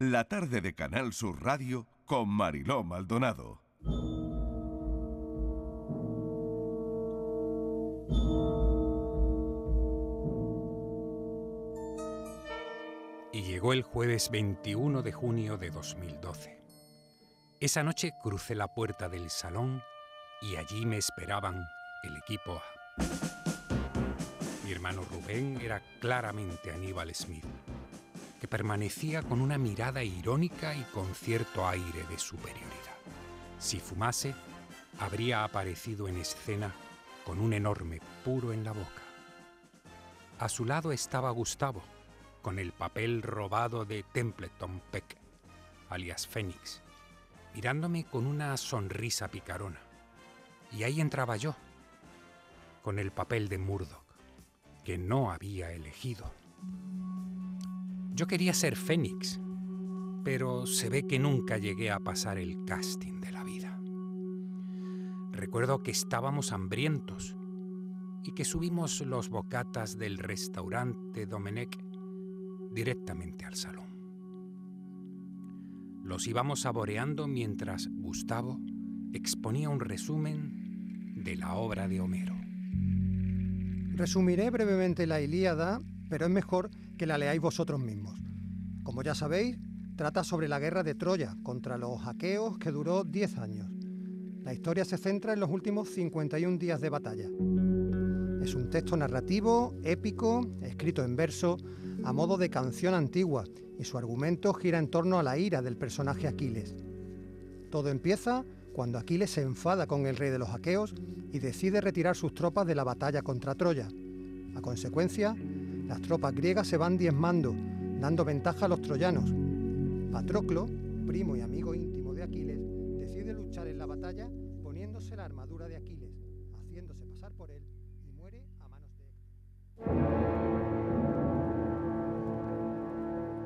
la tarde de Canal Sur Radio con Mariló Maldonado. Y llegó el jueves 21 de junio de 2012. Esa noche crucé la puerta del salón y allí me esperaban el equipo A. Mi hermano Rubén era claramente Aníbal Smith, permanecía con una mirada irónica y con cierto aire de superioridad. Si fumase, habría aparecido en escena con un enorme puro en la boca. A su lado estaba Gustavo, con el papel robado de Templeton Peck, alias Fénix, mirándome con una sonrisa picarona. Y ahí entraba yo, con el papel de Murdoch, que no había elegido. Yo quería ser Fénix, pero se ve que nunca llegué a pasar el casting de la vida. Recuerdo que estábamos hambrientos y que subimos los bocatas del restaurante Domenech directamente al salón. Los íbamos saboreando mientras Gustavo exponía un resumen de la obra de Homero. Resumiré brevemente la Ilíada, pero es mejor que la leáis vosotros mismos. Como ya sabéis, trata sobre la guerra de Troya contra los aqueos que duró 10 años. La historia se centra en los últimos 51 días de batalla. Es un texto narrativo, épico, escrito en verso, a modo de canción antigua, y su argumento gira en torno a la ira del personaje Aquiles. Todo empieza cuando Aquiles se enfada con el rey de los aqueos y decide retirar sus tropas de la batalla contra Troya. A consecuencia, las tropas griegas se van diezmando, dando ventaja a los troyanos. Patroclo, primo y amigo íntimo de Aquiles, decide luchar en la batalla poniéndose la armadura de Aquiles, haciéndose pasar por él y muere a manos de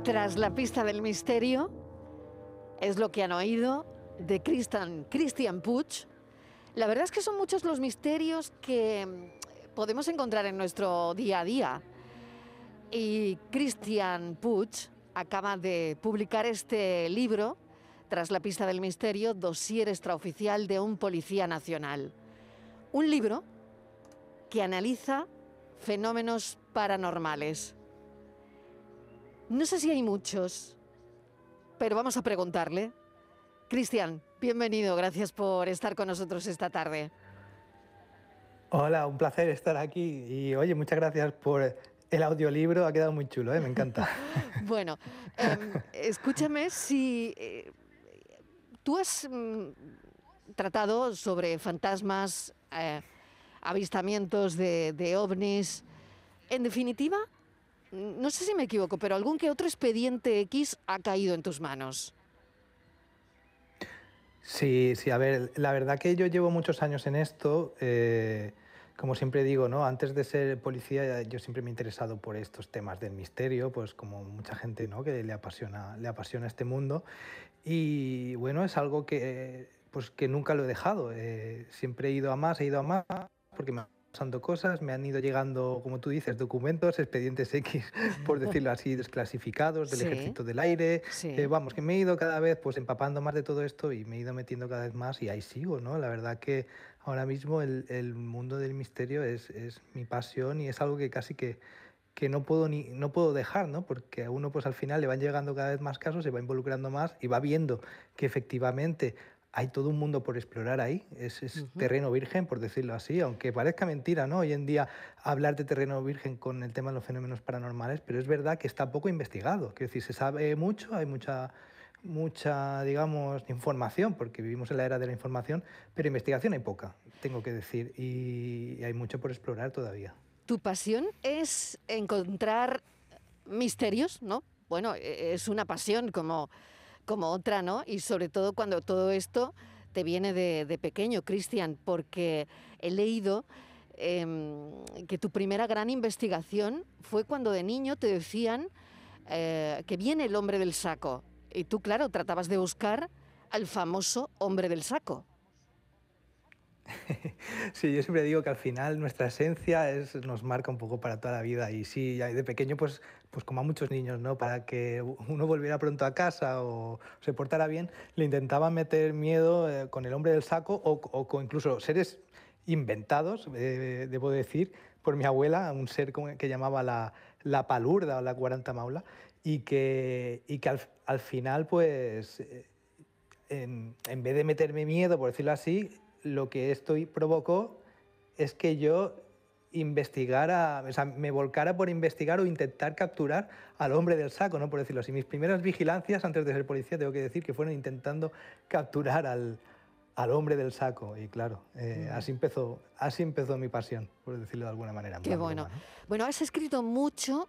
Tras la pista del misterio, es lo que han oído de Christian, Christian Puig. La verdad es que son muchos los misterios que mm, podemos encontrar en nuestro día a día. Y Christian Puig acaba de publicar este libro, Tras la pista del misterio, dossier extraoficial de un policía nacional. Un libro que analiza fenómenos paranormales. No sé si hay muchos, pero vamos a preguntarle. Cristian, bienvenido, gracias por estar con nosotros esta tarde. Hola, un placer estar aquí y oye, muchas gracias por el audiolibro, ha quedado muy chulo, ¿eh? me encanta. bueno, eh, escúchame si eh, tú has mm, tratado sobre fantasmas, eh, avistamientos de, de ovnis, en definitiva, no sé si me equivoco, pero algún que otro expediente X ha caído en tus manos. Sí, sí, a ver, la verdad que yo llevo muchos años en esto. eh, como siempre digo, ¿no? Antes de ser policía, yo siempre me he interesado por estos temas del misterio, pues como mucha gente, ¿no? Que le apasiona, le apasiona este mundo. Y bueno, es algo que, pues que nunca lo he dejado. eh, siempre he ido a más, he ido a más, porque me han pasando cosas, me han ido llegando, como tú dices, documentos, expedientes X, por decirlo así, desclasificados del Sí. ejército del aire. Sí. Eh, vamos, que me he ido cada vez pues empapando más de todo esto y me he ido metiendo cada vez más y ahí sigo, ¿no? La verdad que ahora mismo el, el mundo del misterio es, es mi pasión y es algo que casi que, que no puedo ni no puedo dejar, ¿no? Porque a uno pues al final le van llegando cada vez más casos, se va involucrando más y va viendo que efectivamente hay todo un mundo por explorar ahí, es, es terreno virgen, por decirlo así, aunque parezca mentira, ¿no? Hoy en día hablar de terreno virgen con el tema de los fenómenos paranormales, pero es verdad que está poco investigado, quiero decir, se sabe mucho, hay mucha mucha, digamos, información, porque vivimos en la era de la información, pero investigación hay poca, tengo que decir, y hay mucho por explorar todavía. Tu pasión es encontrar misterios, ¿no? Bueno, e- es una pasión como, como otra, ¿no? Y sobre todo cuando todo esto te viene de, de pequeño, Cristian, porque he leído em, que tu primera gran investigación fue cuando de niño te decían eh, que viene el hombre del saco. Y tú, claro, tratabas de buscar al famoso hombre del saco. Sí, yo siempre digo que al final nuestra esencia es, nos marca un poco para toda la vida y sí, de pequeño pues pues como a muchos niños, ¿no? Para que uno volviera pronto a casa o se portara bien, le intentaban meter miedo eh, con el hombre del saco o, con incluso seres inventados, eh, debo decir, por mi abuela, un ser que llamaba la, la palurda o la cuarenta maula, y que, y que al, final, pues, eh, en, en, vez de meterme miedo, por decirlo así, lo que esto provocó es que yo investigara, o sea, me volcara por investigar o intentar capturar al hombre del saco, ¿no? por decirlo así. Mis primeras vigilancias antes de ser policía, tengo que decir que fueron intentando capturar al, al hombre del saco. Y claro, eh, así, empezó, así empezó mi pasión, por decirlo de alguna manera. Qué bueno. Bueno, has escrito mucho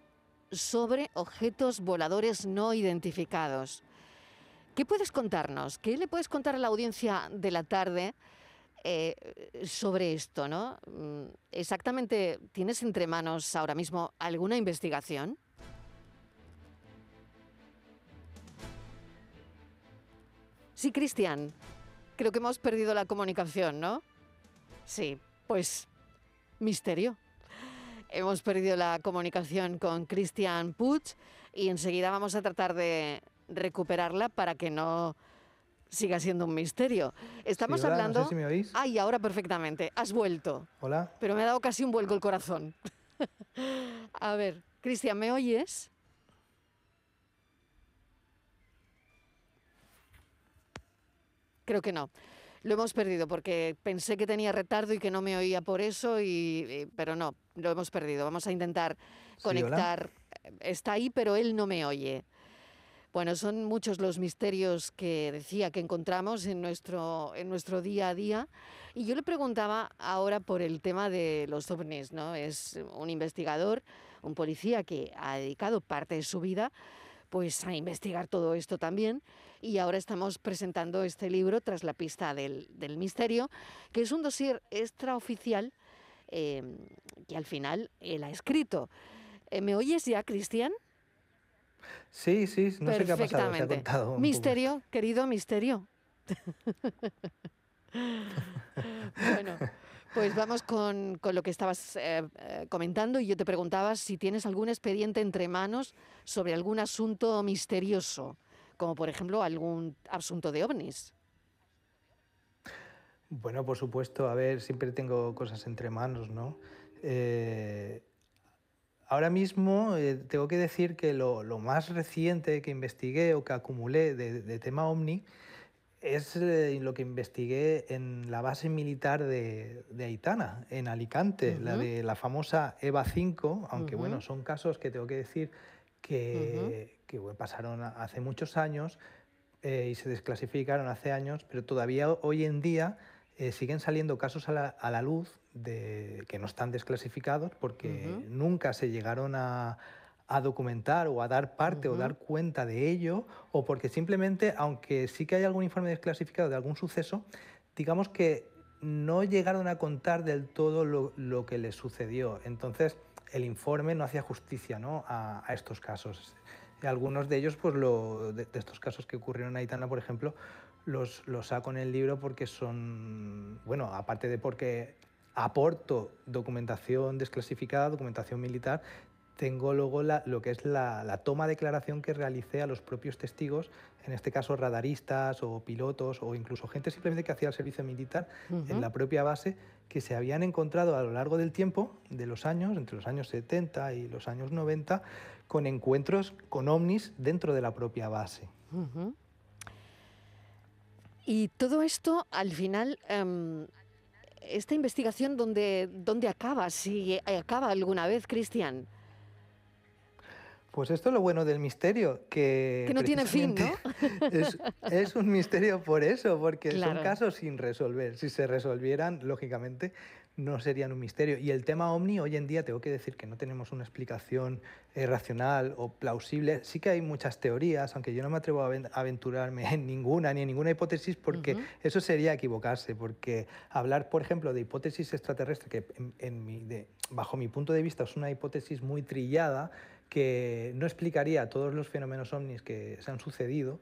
sobre objetos voladores no identificados. ¿Qué puedes contarnos? ¿Qué le puedes contar a la audiencia de la tarde? Eh, sobre esto, ¿no? Mm, exactamente, ¿tienes entre manos ahora mismo alguna investigación? Sí, Cristian. Creo que hemos perdido la comunicación, ¿no? Sí, pues misterio. Hemos perdido la comunicación con Cristian Puig y enseguida vamos a tratar de recuperarla para que no siga siendo un misterio. Estamos hablando. No sé si me oís. Ay, ahora perfectamente. Has vuelto. Hola. Pero me ha dado casi un vuelco el corazón. a ver, Cristian, ¿me oyes? Creo que no. Lo hemos perdido porque pensé que tenía retardo y que no me oía por eso, y, pero no, lo hemos perdido. Vamos a intentar conectar. Está ahí, pero él no me oye. Bueno, son muchos los misterios que decía que encontramos en nuestro, en nuestro día a día. Y yo le preguntaba ahora por el tema de los ovnis, ¿no? Es un investigador, un policía que ha dedicado parte de su vida pues a investigar todo esto también. Y ahora estamos presentando este libro, Tras la pista del, misterio, que es un dossier extraoficial eh, que al final él ha escrito. Eh, ¿Me oyes ya, Cristian? Sí, sí, no sé qué ha pasado. Se ha contado misterio, querido misterio. bueno, pues vamos con, con lo que estabas eh, eh, comentando y yo te preguntaba si tienes algún expediente entre manos sobre algún asunto misterioso, como por ejemplo algún asunto de ovnis. Bueno, por supuesto, a ver, siempre tengo cosas entre manos, ¿no? Eh, Ahora mismo tengo que decir que lo, más reciente que investigué o que acumulé de, tema OVNI es eh, lo que investigué en la base militar de, Aitana, en Alicante, la de la famosa EVA 5, aunque bueno, son casos que tengo que decir que, pasaron hace muchos años eh, y se desclasificaron hace años, pero todavía hoy en día siguen saliendo casos a la luz de, que no están desclasificados porque nunca se llegaron a, documentar o a dar parte o dar cuenta de ello, o porque simplemente, aunque sí que hay algún informe desclasificado de algún suceso, digamos que no llegaron a contar del todo lo, que les sucedió. Entonces, el informe no hacía justicia ¿no? A, estos casos. algunos de ellos, pues lo, de, estos casos que ocurrieron en Aitana, por ejemplo, los, los saco en el libro porque son, bueno, aparte de porque aporto documentación desclasificada, documentación militar, tengo luego lo que es la, toma de declaración que realicé a los propios testigos, en este caso radaristas o pilotos o incluso gente simplemente que hacía el servicio militar en la propia base, que se habían encontrado a lo largo del tiempo, de los años, entre los años 70 y los años 90, con encuentros con ovnis dentro de la propia base. Y todo esto al final em, esta investigación, ¿dónde, dónde acaba? Si acaba alguna vez, Cristian. Pues esto es lo bueno del misterio, que... Que no tiene fin, ¿no? Es, un misterio por eso, porque son casos sin resolver. Si se resolvieran, lógicamente, no serían un misterio. Y el tema OVNI, hoy en día tengo que decir que no tenemos una explicación eh, racional o plausible. Sí que hay muchas teorías, aunque yo no me atrevo a aventurarme en ninguna, ni en ninguna hipótesis, porque eso sería equivocarse, porque hablar, por ejemplo, de hipótesis extraterrestre, que en, bajo mi punto de vista es una hipótesis muy trillada, que no explicaría todos los fenómenos ovnis que se han sucedido,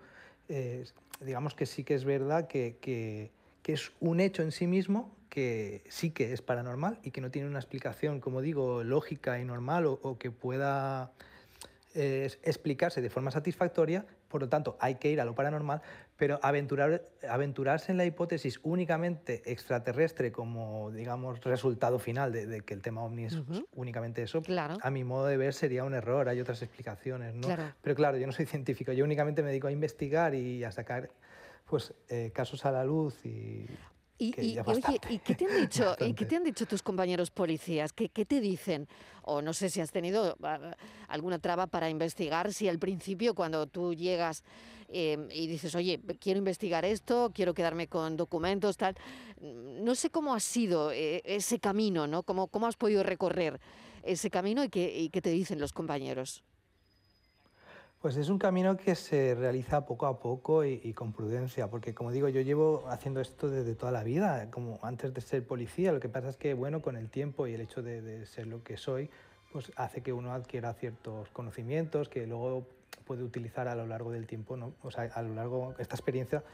eh, digamos que sí que es verdad que, que es un hecho en sí mismo que sí que es paranormal y que no tiene una explicación, como digo, lógica y normal o, que pueda explicarse de forma satisfactoria, por lo tanto hay que ir a lo paranormal, pero aventurar, aventurarse en la hipótesis únicamente extraterrestre como, digamos, resultado final de, que el tema ovni es únicamente eso, a mi modo de ver sería un error, hay otras explicaciones, ¿no? Pero claro, yo no soy científico, yo únicamente me dedico a investigar y a sacar pues, eh, casos a la luz y... Y, qué te han dicho? ¿y qué te han dicho tus compañeros policías? ¿Qué, ¿Qué, te dicen? O no sé si has tenido ah, alguna traba para investigar, si al principio cuando tú llegas em, y dices, oye, quiero investigar esto, quiero quedarme con documentos, tal. No sé cómo ha sido eh, ese camino, ¿no? ¿Cómo, ¿Cómo has podido recorrer ese camino y qué, y qué te dicen los compañeros? Pues es un camino que se realiza poco a poco y, con prudencia, porque como digo, yo llevo haciendo esto desde toda la vida, como antes de ser policía. Lo que pasa es que, bueno, con el tiempo y el hecho de, ser lo que soy, pues hace que uno adquiera ciertos conocimientos que luego puede utilizar a lo largo del tiempo, ¿no? O sea, a lo largo, esta experiencia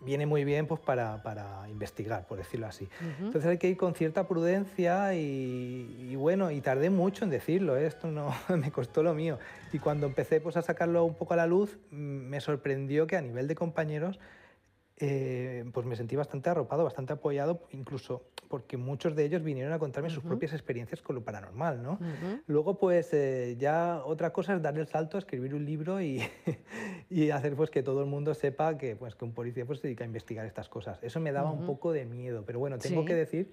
viene muy bien pues, para, para investigar, por decirlo así. Entonces hay que ir con cierta prudencia y, bueno, y tardé mucho en decirlo, ¿eh? esto no me costó lo mío. Y cuando empecé pues, a sacarlo un poco a la luz, me sorprendió que a nivel de compañeros eh, pues me sentí bastante arropado, bastante apoyado, incluso porque muchos de ellos vinieron a contarme sus propias experiencias con lo paranormal, ¿no? Luego, pues eh, ya otra cosa es dar el salto a escribir un libro y, y, hacer pues que todo el mundo sepa que, pues, que un policía pues, se dedica a investigar estas cosas. Eso me daba un poco de miedo, pero bueno, tengo que decir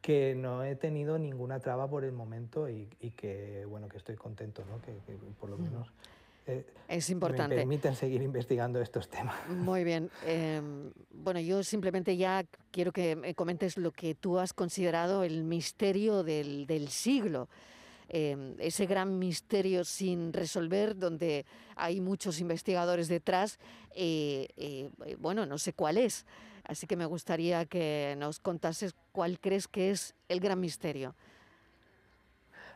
que no he tenido ninguna traba por el momento y, que, bueno, que estoy contento, ¿no? que, por lo menos... Eh, es importante. Me permiten seguir investigando estos temas. Muy bien. Em, bueno, yo simplemente ya quiero que me comentes lo que tú has considerado el misterio del, del siglo. Em, ese gran misterio sin resolver, donde hay muchos investigadores detrás, eh, eh, bueno, no sé cuál es. Así que me gustaría que nos contases cuál crees que es el gran misterio.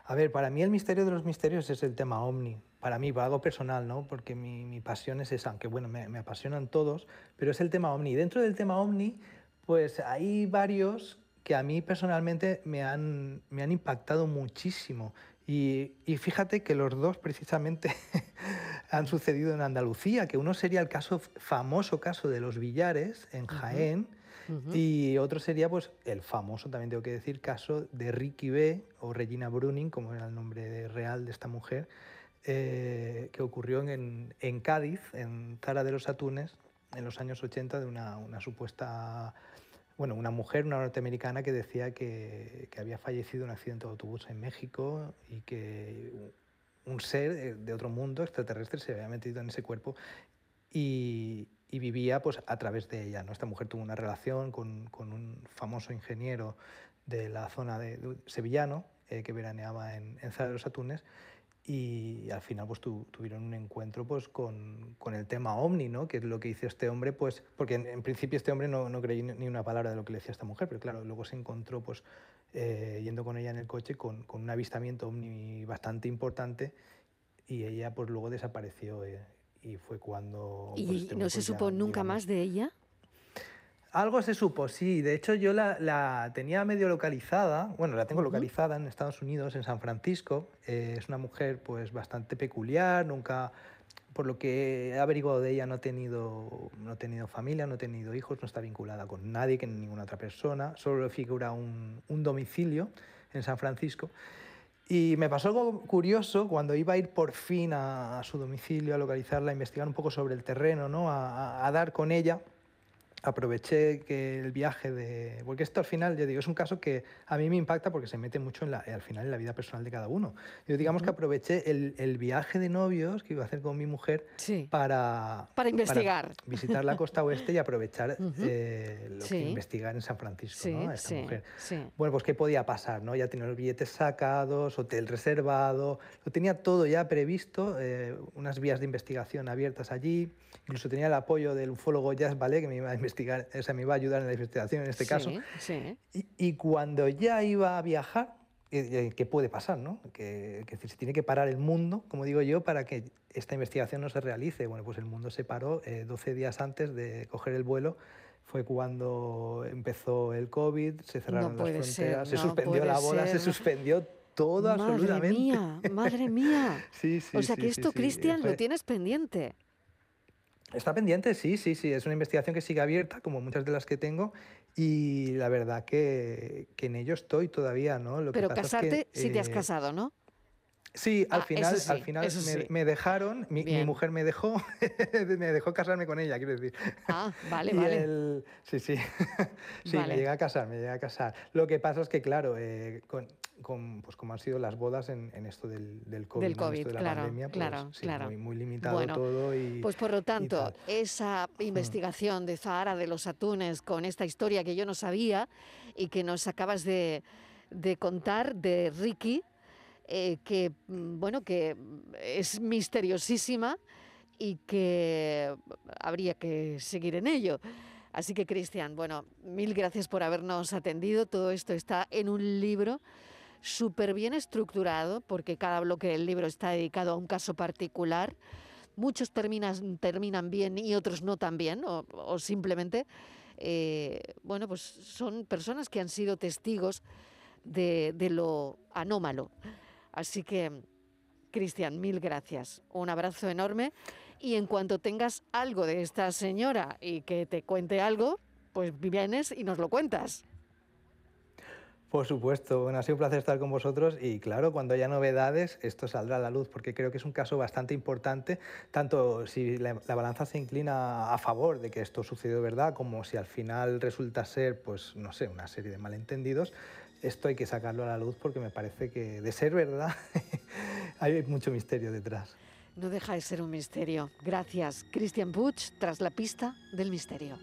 A ver, para mí el misterio de los misterios es el tema ovni para mí, para algo personal, ¿no? porque mi, mi pasión es esa, aunque bueno, me, me, apasionan todos, pero es el tema ovni. Dentro del tema ovni, pues hay varios que a mí personalmente me han, me han impactado muchísimo. Y, y fíjate que los dos precisamente han sucedido en Andalucía, que uno sería el caso famoso caso de los billares en Jaén, y otro sería pues el famoso, también tengo que decir, caso de Ricky B o Regina Bruning, como era el nombre real de esta mujer, eh, que ocurrió en, en, Cádiz, en Zara de los Atunes, en los años 80, de una, una supuesta, bueno, una mujer, una norteamericana, que decía que, que, había fallecido en un accidente de autobús en México y que un ser de otro mundo, extraterrestre, se había metido en ese cuerpo y, y vivía pues, a través de ella. ¿no? Esta mujer tuvo una relación con, con un famoso ingeniero de la zona de, sevillano eh, que veraneaba en, en Zara de los Atunes y al final pues tuvieron un encuentro pues con, con, el tema ovni, ¿no? que es lo que hizo este hombre, pues porque en, principio este hombre no, no creí ni una palabra de lo que le decía esta mujer, pero claro, luego se encontró pues eh, yendo con ella en el coche con, con, un avistamiento ovni bastante importante y ella pues luego desapareció eh, y fue cuando... ¿Y pues, no se supo nunca más de ella? Algo se supo, sí. De hecho, yo la, tenía medio localizada, bueno, la tengo localizada en Estados Unidos, en San Francisco. Eh, es una mujer pues bastante peculiar, nunca, por lo que he averiguado de ella, no ha tenido, no ha tenido familia, no ha tenido hijos, no está vinculada con nadie, con ninguna otra persona. Solo figura un, un domicilio en San Francisco. Y me pasó algo curioso cuando iba a ir por fin a, su domicilio, a localizarla, a investigar un poco sobre el terreno, ¿no? a, dar con ella aproveché que el viaje de... Porque esto al final, yo digo, es un caso que a mí me impacta porque se mete mucho en la, al final en la vida personal de cada uno. Yo digamos que aproveché el, el, viaje de novios que iba a hacer con mi mujer para... Para investigar. visitar la costa oeste y aprovechar eh, lo que investigar en San Francisco, ¿no? esta mujer. Bueno, pues qué podía pasar, ¿no? Ya tenía los billetes sacados, hotel reservado, lo tenía todo ya previsto, eh, unas vías de investigación abiertas allí, incluso tenía el apoyo del ufólogo Jazz Ballet que me iba a investigar, o sea, me iba a ayudar en la investigación en este caso. Sí. Y, y, cuando ya iba a viajar, ¿qué puede pasar? ¿no? Que, que, se tiene que parar el mundo, como digo yo, para que esta investigación no se realice. Bueno, pues el mundo se paró 12 eh, días antes de coger el vuelo. Fue cuando empezó el COVID, se cerraron las fronteras, se suspendió la bola, se suspendió todo madre absolutamente. Mía, madre mía. sí, sí, o sea sí, que sí, esto, sí, Cristian, lo tienes pendiente. Está pendiente, sí, sí, sí. Es una investigación que sigue abierta, como muchas de las que tengo, y la verdad que, que en ello estoy todavía, ¿no? Lo que Pero pasa es casarte, que, sí te has eh, casado, ¿no? Sí, al Ah, final, al final me, sí. me dejaron, mi, mujer me dejó, me dejó casarme con ella, quiero decir. Ah, vale, Y vale. el- Sí, sí. sí, Vale. me llegué a casar, me llegué a casar. Lo que pasa es que, claro, eh, con, con, pues como han sido las bodas en, en esto del, del COVID, Del COVID, esto de la claro, pandemia, pues, claro, sí, claro. Muy, muy limitado Bueno, todo y... Pues por lo tanto, esa Mm. investigación de Zahara de los atunes con esta historia que yo no sabía y que nos acabas de, de contar de Ricky, eh, que mm, bueno, que es misteriosísima y que habría que seguir en ello. Así que, Cristian, bueno, mil gracias por habernos atendido. Todo esto está en un libro súper bien estructurado, porque cada bloque del libro está dedicado a un caso particular. Muchos terminan, terminan bien y otros no tan bien, o, simplemente, eh, bueno, pues son personas que han sido testigos de lo anómalo. Así que, Cristian, mil gracias. Un abrazo enorme. Y en cuanto tengas algo de esta señora y que te cuente algo, pues vienes y nos lo cuentas. Por supuesto, bueno, ha sido un placer estar con vosotros y claro, cuando haya novedades esto saldrá a la luz porque creo que es un caso bastante importante, tanto si la, la balanza se inclina a favor de que esto sucedió verdad como si al final resulta ser, pues no sé, una serie de malentendidos, esto hay que sacarlo a la luz porque me parece que de ser verdad hay mucho misterio detrás. No deja de ser un misterio. Gracias, Cristian Puig, tras la pista del misterio.